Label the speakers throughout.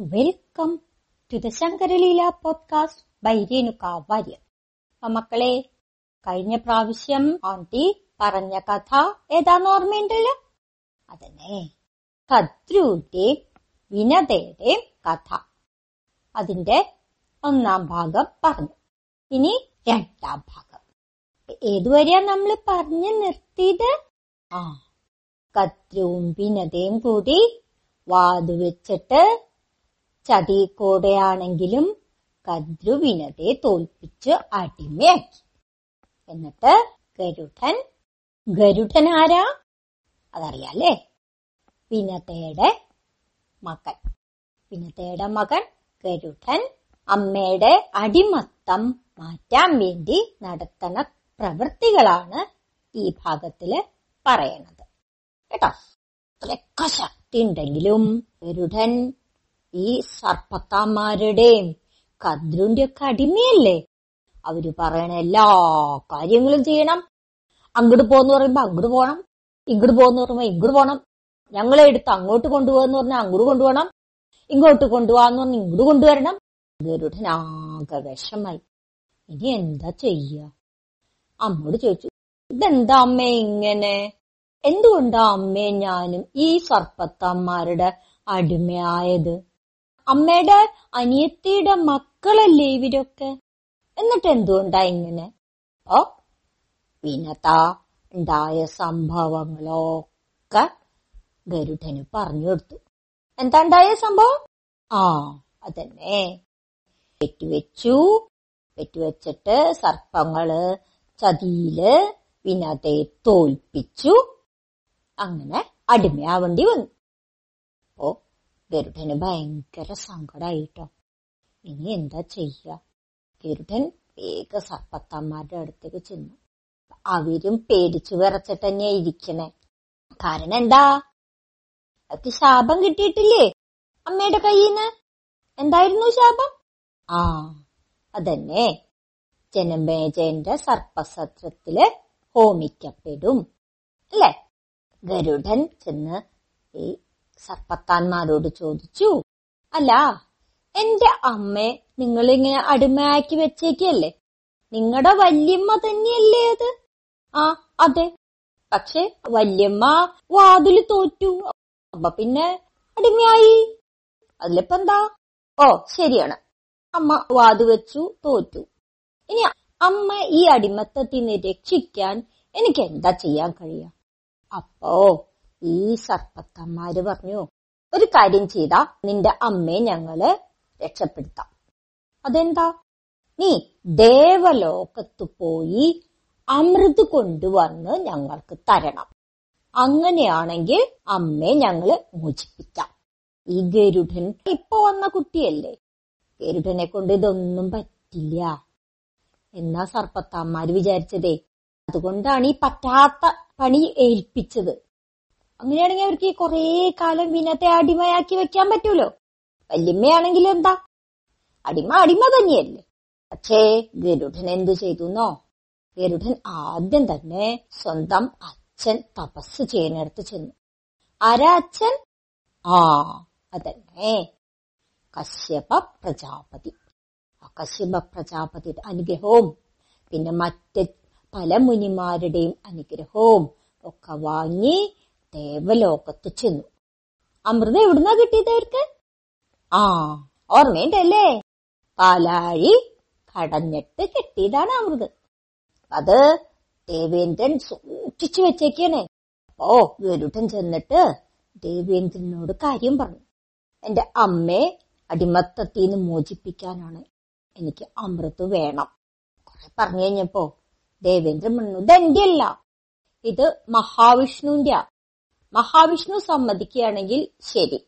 Speaker 1: Welcome to the Shankaraleela podcast by Renuka Warrier മക്കളെ കഴിഞ്ഞ പ്രാവശ്യം ആന്റി പറഞ്ഞ കഥ ഏതാന്ന് ഓർമ്മയുണ്ടല്ലോ? അതന്നെ കദ്രുവിന്റെയും വിനതയുടെയും കഥ. അതിന്റെ ഒന്നാം ഭാഗം പറഞ്ഞു. ഇനി രണ്ടാം ഭാഗം. ഏതുവരെയാ നമ്മൾ പറഞ്ഞു നിർത്തിയത്? ആ കദ്രുവും വിനതയും കൂടി വാതു വെച്ചിട്ട് കദ്രുവിനതെ തോൽപ്പിച്ച് അടിമയാക്കി. എന്നിട്ട് ഗരുഡൻ ഗരുഡൻ ആരാ? അതറിയാലേ വിനതയുടെ മകൻ. വിനതയുടെ മകൻ ഗരുഡൻ അമ്മയുടെ അടിമത്തം മാറ്റാൻ വേണ്ടി നടത്തണ പ്രവൃത്തികളാണ് ഈ ഭാഗത്തിൽ പറയണത്. കേട്ടോ? ശക്തി ഉണ്ടെങ്കിലും ഗരുഡൻ ഈ സർപ്പത്താന്മാരുടെയും കദ്രുന്റെ ഒക്കെ അടിമയല്ലേ? അവർ പറയണ എല്ലാ കാര്യങ്ങളും ചെയ്യണം. അങ്ങോട്ട് പോന്ന് പറയുമ്പോ അങ്ങോട്ട് പോകണം ഇങ്ങോട്ട് പോന്ന് പറയുമ്പോ ഇങ്ങോട്ട് പോകണം ഞങ്ങളെ എടുത്ത് അങ്ങോട്ട് കൊണ്ടുപോകാന്ന് പറഞ്ഞാൽ അങ്ങോട്ട് കൊണ്ടുപോകണം ഇങ്ങോട്ട് കൊണ്ടുപോകാന്ന് പറഞ്ഞാൽ ഇങ്ങോട്ട് കൊണ്ടുവരണം. ഗരുഡനാകെ വിഷമായി. ഇനി എന്താ ചെയ്യ? അമ്മോട് ചോദിച്ചു ഇതെന്താ അമ്മ ഇങ്ങനെ? എന്തുകൊണ്ടാ അമ്മേ ഞാനും ഈ സർപ്പത്തമ്മാരുടെ അടിമയായത്? അമ്മയുടെ അനിയത്തിയുടെ മക്കളല്ലേ ഇവരൊക്കെ? എന്നിട്ട് എന്തുകൊണ്ടാ ഇങ്ങനെ ഓ വിനത ഉണ്ടായ സംഭവങ്ങളൊക്കെ ഗരുഡന് പറഞ്ഞു കൊടുത്തു. എന്താ ഉണ്ടായ സംഭവം? ആ അതന്നെ. പെറ്റുവെച്ചു പെറ്റുവെച്ചിട്ട് സർപ്പങ്ങൾ ചതിയിൽ വിനതയെ തോൽപ്പിച്ചു. അങ്ങനെ അടിമയാവേണ്ടി വന്നു. ഗരുഡന് ഭയങ്കര സങ്കടായിട്ടോ. ഇനി എന്താ ചെയ്യ? ഗരുഡൻ വേഗ സർപ്പത്തമ്മാരുടെ അടുത്തേക്ക് ചെന്നു. അവരും പേടിച്ചു വിറച്ചിട്ട് തന്നെയാ ഇരിക്കണേ. കാരണം എന്താ? അവർക്ക് ശാപം കിട്ടിയിട്ടില്ലേ അമ്മയുടെ കയ്യിന്ന്? എന്തായിരുന്നു ശാപം? ആ അതന്നെ. ജനമേജന്റെ സർപ്പസത്രത്തിൽ ഹോമിക്കപ്പെടും. അല്ലെ? ഗരുഡൻ ചെന്ന് ഈ സർപ്പത്താന്മാരോട് ചോദിച്ചു അല്ല എന്റെ അമ്മയെ നിങ്ങളിങ്ങനെ അടിമയാക്കി വെച്ചേക്കല്ലേ? നിങ്ങളുടെ വല്യമ്മ തന്നെയല്ലേ അത്? ആ അതെ. പക്ഷെ വല്യമ്മ വാതിൽ തോറ്റു. അപ്പൊ പിന്നെ അടിമയായി. അതിലിപ്പോ എന്താ ഓ ശരിയാണ്. അമ്മ വാതു വെച്ചു തോറ്റു. ഇനി അമ്മ ഈ അടിമത്തത്തിൽ നിന്ന് രക്ഷിക്കാൻ എനിക്ക് എന്താ ചെയ്യാൻ കഴിയാ? അപ്പോ ഈ സർപ്പത്തന്മാര് പറഞ്ഞു ഒരു കാര്യം ചെയ്താ നിന്റെ അമ്മയെ ഞങ്ങൾ രക്ഷപ്പെടുത്താം. അതെന്താ? നീ ദേവലോകത്ത് പോയി അമൃത് കൊണ്ടുവന്ന് ഞങ്ങൾക്ക് തരണം. അങ്ങനെയാണെങ്കിൽ അമ്മയെ ഞങ്ങൾ മോചിപ്പിക്കാം. ഈ ഗരുഡൻ ഇപ്പൊ വന്ന കുട്ടിയല്ലേ? ഗരുഡനെ കൊണ്ട് ഇതൊന്നും പറ്റില്ല. എന്നാ സർപ്പത്താന്മാര് വിചാരിച്ചതേ? അതുകൊണ്ടാണ് ഈ പറ്റാത്ത പണി ഏൽപ്പിച്ചത്. അങ്ങനെയാണെങ്കിൽ അവർക്ക് ഈ കുറേ കാലം വിനത്തെ അടിമയാക്കി വെക്കാൻ പറ്റൂലോ? വല്യമ്മയാണെങ്കിൽ എന്താ? അടിമ അടിമ തന്നെയല്ലേ. പക്ഷേ ഗരുഡൻ എന്തു ചെയ്തുന്നോ? ഗരുഡൻ ആദ്യം തന്നെ സ്വന്തം അച്ഛൻ തപസ് ചെയ്യുന്നിടത്ത് ചെന്നു. ആരാ അച്ഛൻ? ആ അതന്നെ. കശ്യപ പ്രജാപതി. ആ കശ്യപ പ്രജാപതിയുടെ അനുഗ്രഹവും പിന്നെ മറ്റ് പല മുനിമാരുടെയും അനുഗ്രഹവും ഒക്കെ വാങ്ങി ദേവലോകത്ത് ചെന്നു. അമൃത എവിടുന്നാ കിട്ടിയത് അവർക്ക്? ആ ഓർമ്മയുണ്ടല്ലേ? പാലാഴി കടഞ്ഞിട്ട് കിട്ടിയതാണ് അമൃത്. അത് ദേവേന്ദ്രൻ സൂക്ഷിച്ചു വെച്ചേക്കാണ്. ഓ ഗരുഡൻ ചെന്നിട്ട് ദേവേന്ദ്രനോട് കാര്യം പറഞ്ഞു. എന്റെ അമ്മയെ അടിമത്തത്തിൽ നിന്ന് മോചിപ്പിക്കാനാണ് എനിക്ക് അമൃത് വേണം. കുറെ പറഞ്ഞു കഴിഞ്ഞപ്പോ ദേവേന്ദ്രൻ പറഞ്ഞു ഇതെന്റെ അല്ല ഇത് മഹാവിഷ്ണുവിന്റെ മഹാവിഷ്ണു സമ്മതിക്കുകയാണെങ്കിൽ ശരി.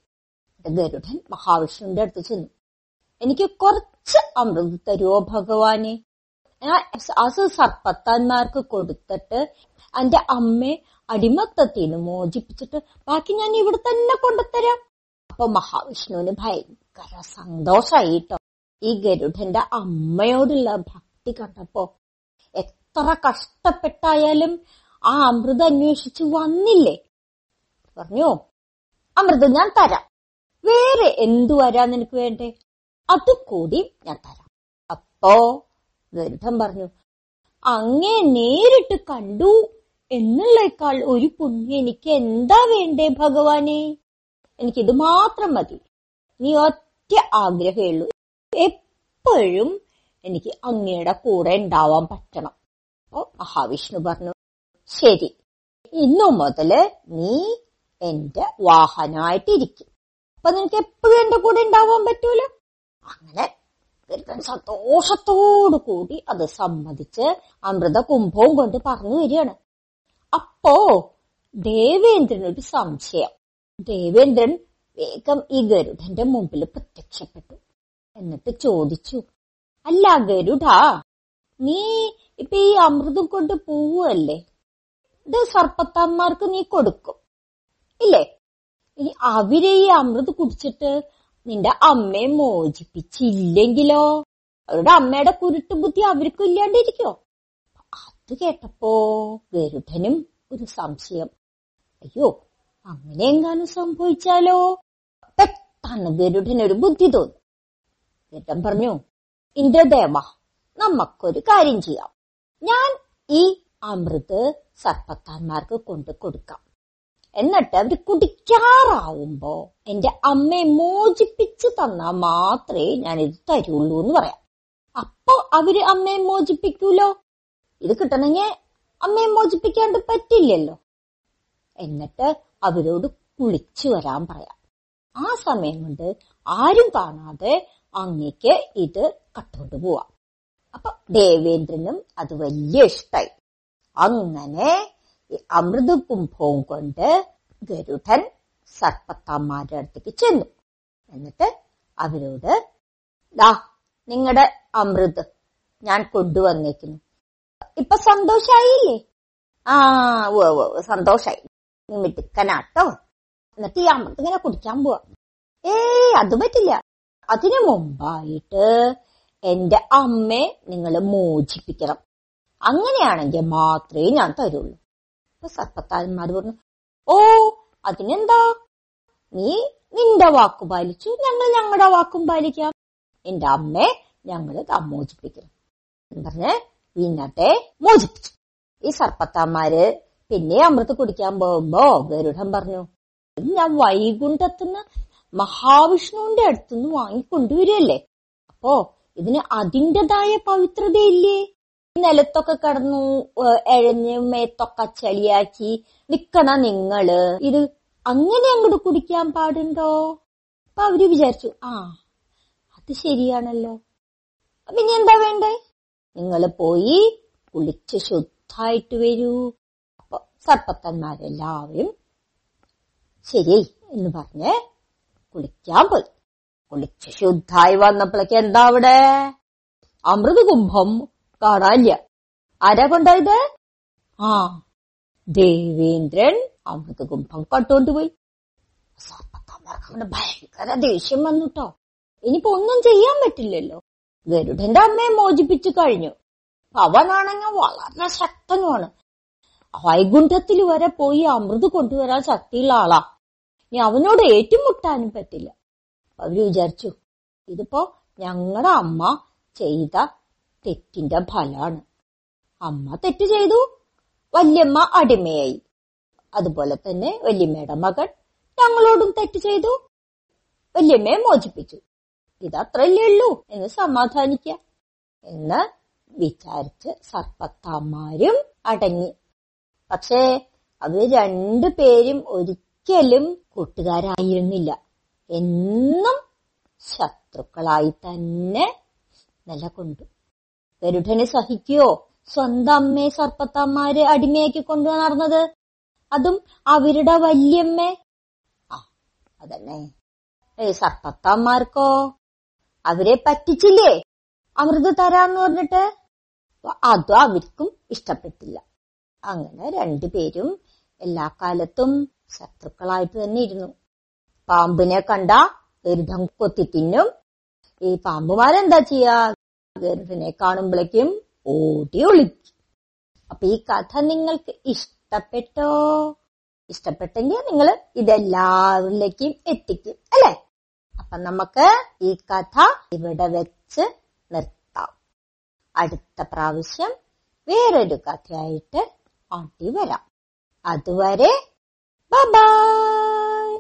Speaker 1: ഗരുഡൻ മഹാവിഷ്ണുവിന്റെ അടുത്ത് ചെന്നു. എനിക്ക് കുറച്ച് അമൃത് തരുവോ ഭഗവാനെ. അസ സർപ്പത്താന്മാർക്ക് കൊടുത്തിട്ട് എന്റെ അമ്മയെ അടിമത്തത്തിൽ നിന്ന് മോചിപ്പിച്ചിട്ട് ബാക്കി ഞാൻ ഇവിടെ തന്നെ കൊണ്ടുതരാം അപ്പൊ മഹാവിഷ്ണുവിന് ഭയങ്കര സന്തോഷായിട്ടോ. ഈ ഗരുഡന്റെ അമ്മയോടുള്ള ഭക്തി കണ്ടപ്പോ എത്ര കഷ്ടപ്പെട്ടായാലും ആ അമൃത് അന്വേഷിച്ച് വന്നില്ലേ? പറഞ്ഞു? അമൃത് ഞാൻ തരാം. വേറെ എന്തു വരാൻ നിനക്ക് വേണ്ടേ? അതുകൂടി ഞാൻ തരാം. അപ്പോ ഗരുഡൻ പറഞ്ഞു അങ്ങേ നേരിട്ട് കണ്ടു എന്നുള്ളേക്കാൾ ഒരു പുണ്യം എനിക്ക് എന്താ വേണ്ടേ ഭഗവാനെ? എനിക്കിത് മാത്രം മതി. നീ ഒറ്റ ആഗ്രഹമേ ഉള്ളൂ. എപ്പോഴും എനിക്ക് അങ്ങയുടെ കൂടെ ഉണ്ടാവാൻ പറ്റണം. അപ്പോ മഹാവിഷ്ണു പറഞ്ഞു ശരി. ഇന്നു മുതൽ നീ എന്റെ വാഹനമായിട്ടിരിക്കും. അപ്പൊ നിനക്ക് എപ്പോഴും എന്റെ കൂടെ ഉണ്ടാവാൻ പറ്റൂല? അങ്ങനെ സന്തോഷത്തോടു കൂടി അത് സമ്മതിച്ച് അമൃത കുംഭവും കൊണ്ട് പറഞ്ഞു വരികയാണ്. അപ്പോ ദേവേന്ദ്രൻ ഒരു സംശയം. ദേവേന്ദ്രൻ വേഗം ഈ ഗരുഡന്റെ മുമ്പിൽ പ്രത്യക്ഷപ്പെട്ടു. എന്നിട്ട് ചോദിച്ചു അല്ല ഗരുഡാ നീ ഇപ്പൊ ഈ അമൃതം കൊണ്ട് പോവുകയല്ലേ? ഇത് സർപ്പത്താന്മാർക്ക് നീ കൊടുക്കും. ഇല്ലേ? ഈ അവർ ഈ അമൃത് കുടിച്ചിട്ട് നിന്റെ അമ്മയെ മോചിപ്പിച്ചില്ലെങ്കിലോ? അവരുടെ അമ്മയുടെ കുരുട്ട് ബുദ്ധി അവർക്കും ഇല്ലാണ്ടിരിക്കോ? അത് കേട്ടപ്പോ ഗരുഡനും ഒരു സംശയം. അയ്യോ അങ്ങനെ എങ്ങാനും സംഭവിച്ചാലോ? പെട്ടെന്ന് ഗരുഡനൊരു ബുദ്ധി തോന്നി. ഗരുഡൻ പറഞ്ഞു ഇന്ദ്രദേവ നമുക്കൊരു കാര്യം ചെയ്യാം. ഞാൻ ഈ അമൃത് സർപ്പത്താന്മാർക്ക് കൊണ്ടു കൊടുക്കാം. എന്നിട്ട് അവർ കുടിക്കാറാവുമ്പോ എന്റെ അമ്മയെ മോചിപ്പിച്ചു തന്നാ മാത്രമേ ഞാൻ ഇത് തരുള്ളൂ എന്ന് പറയാം. അപ്പോ അവർ അമ്മയെ മോചിപ്പിക്കൂലോ? ഇത് കിട്ടണമെങ്കിൽ അമ്മയെ മോചിപ്പിക്കാണ്ട് പറ്റില്ലല്ലോ. എന്നിട്ട് അവരോട് കുളിച്ചു വരാൻ പറയാം. ആ സമയം കൊണ്ട് ആരും കാണാതെ അങ്ങക്ക് ഇത് കട്ടുകൊണ്ട് പോവാം. അപ്പൊ ദേവേന്ദ്രനും അത് വലിയ ഇഷ്ടായി. അങ്ങനെ ഈ അമൃത കുംഭവും കൊണ്ട് ഗരുഡൻ സർപ്പത്താന്മാരുടെ അടുത്തേക്ക് ചെന്നു. എന്നിട്ട് അവരോട് ദാ നിങ്ങളുടെ അമൃത് ഞാൻ കൊണ്ടുവന്നേക്കുന്നു. ഇപ്പൊ സന്തോഷായില്ലേ? ആ സന്തോഷായി. നീ മിടുക്കനാട്ടോ. എന്നിട്ട് ഈ അമൃത് ഇങ്ങനെ കുടിക്കാൻ പോവാ. ഏയ് അത് പറ്റില്ല. അതിനു മുമ്പായിട്ട് എന്റെ അമ്മയെ നിങ്ങൾ മോചിപ്പിക്കണം. അങ്ങനെയാണെങ്കിൽ മാത്രമേ ഞാൻ തരുള്ളൂ. അപ്പൊ സർപ്പത്താന്മാർ പറഞ്ഞു ഓ അതിനെന്താ? നീ നിന്റെ വാക്കു പാലിച്ചു ഞങ്ങൾ ഞങ്ങളുടെ വാക്കും പാലിക്കാം. എന്റെ അമ്മയെ ഞങ്ങൾ മോചിപ്പിക്കണം എന്ന് പറഞ്ഞ് വീഞ്ഞാട്ടെ മോചിപ്പിച്ചു. ഈ സർപ്പത്താന്മാര് പിന്നെ അമൃത് കുടിക്കാൻ പോകുമ്പോ ഗരുഡൻ പറഞ്ഞു "ഇത് ഞാൻ വൈകുണ്ഠത്തുനിന്ന് മഹാവിഷ്ണുവിന്റെ അടുത്തുനിന്ന് വാങ്ങിക്കൊണ്ടുവരികയല്ലേ? അപ്പോ ഇതിന് അതിന്റെതായ പവിത്രതയില്ലേ? നിലത്തൊക്കെ കടന്നു എഴഞ്ഞ് മേത്തൊക്കെ ചളിയാക്കി നിക്കണ നിങ്ങൾ. ഇത് അങ്ങനെ അങ്ങോട്ട് കുടിക്കാൻ പാടുണ്ടോ? അപ്പൊ അവർ വിചാരിച്ചു ആ അത് ശരിയാണല്ലോ. പിന്നെ എന്താ വേണ്ടേ? നിങ്ങൾ പോയി കുളിച്ച് ശുദ്ധായിട്ട് വരൂ. അപ്പൊ സർപ്പത്തന്മാരെല്ലാവരും ശരി എന്ന് പറഞ്ഞ് കുളിക്കാൻ പോയി. കുളിച്ച് ശുദ്ധായി വന്നപ്പോഴേക്ക് എന്താ അവിടെ? അമൃത കുംഭം കാണാനില്ല. ആരാ കൊണ്ടായത്? ആ. ദേവേന്ദ്രൻ അവിടുത്തെ കുംഭം കട്ടുകൊണ്ടുപോയി സർപ്പത്താന്മാർക്ക് അവന് ഭയങ്കര ദേഷ്യം വന്നുട്ടോ. ഇനിയിപ്പോ ഒന്നും ചെയ്യാൻ പറ്റില്ലല്ലോ. ഗരുഡന്റെ അമ്മയെ മോചിപ്പിച്ചു കഴിഞ്ഞു. അവനാണെങ്കിൽ വളരെ ശക്തനുമാണ് വൈകുണ്ഠത്തിൽ വരെ പോയി അമൃത് കൊണ്ടുവരാൻ ശക്തിയുള്ള ആളാ. ഇനി അവനോട് ഏറ്റുമുട്ടാനും പറ്റില്ല. അവർ വിചാരിച്ചു ഇതിപ്പോ ഞങ്ങളുടെ അമ്മ ചെയ്ത തെറ്റിന്റെ ഫലാണ് അമ്മ തെറ്റ് ചെയ്തു. വല്യമ്മ അടിമയായി. അതുപോലെ തന്നെ വല്യമ്മയുടെ മകൻ തങ്ങളോടും തെറ്റ് ചെയ്തു. വല്യമ്മയെ മോചിപ്പിച്ചു. ഇതത്രല്ലേ ഉള്ളൂ എന്ന് സമാധാനിക്ക എന്ന് വിചാരിച്ച് സർപ്പത്താന്മാരും അടങ്ങി. പക്ഷേ അവർ രണ്ടു പേരും ഒരിക്കലും കൂട്ടുകാരായിരുന്നില്ല. എന്നും ശത്രുക്കളായി തന്നെ നിലകൊണ്ടു. ഗരുഡന് സഹിക്കുകയോ സ്വന്തം അമ്മയെ സർപ്പത്തന്മാര് അടിമയാക്കി കൊണ്ടു നടന്നത്? അതും അവരുടെ വല്യമ്മേ? അതന്നെ. ഏ സർപ്പത്തന്മാർക്കോ അവരെ പറ്റിച്ചില്ലേ? അമൃത് തരാന്ന് പറഞ്ഞിട്ട്? അതും അവർക്കും ഇഷ്ടപ്പെട്ടില്ല. അങ്ങനെ രണ്ടുപേരും എല്ലാ കാലത്തും ശത്രുക്കളായിട്ട് തന്നെ ഇരുന്നു. പാമ്പിനെ കണ്ട ഗരുഡം കൊത്തി തിന്നും ഈ പാമ്പുമാരെന്താ ചെയ്യാ? ഗരുഡനെ കാണുമ്പോഴേക്കും ഓടി ഒളിക്കും. അപ്പൊ ഈ കഥ നിങ്ങൾക്ക് ഇഷ്ടപ്പെട്ടോ? ഇഷ്ടപ്പെട്ടെങ്കിൽ നിങ്ങൾ ഇതെല്ലാവരിലേക്കും എത്തിക്കും അല്ലെ? അപ്പൊ നമുക്ക് ഈ കഥ ഇവിടെ വെച്ച് നിർത്താം. അടുത്ത പ്രാവശ്യം വേറൊരു കഥയായിട്ട് ആട്ടി വരാം. അതുവരെ ബൈ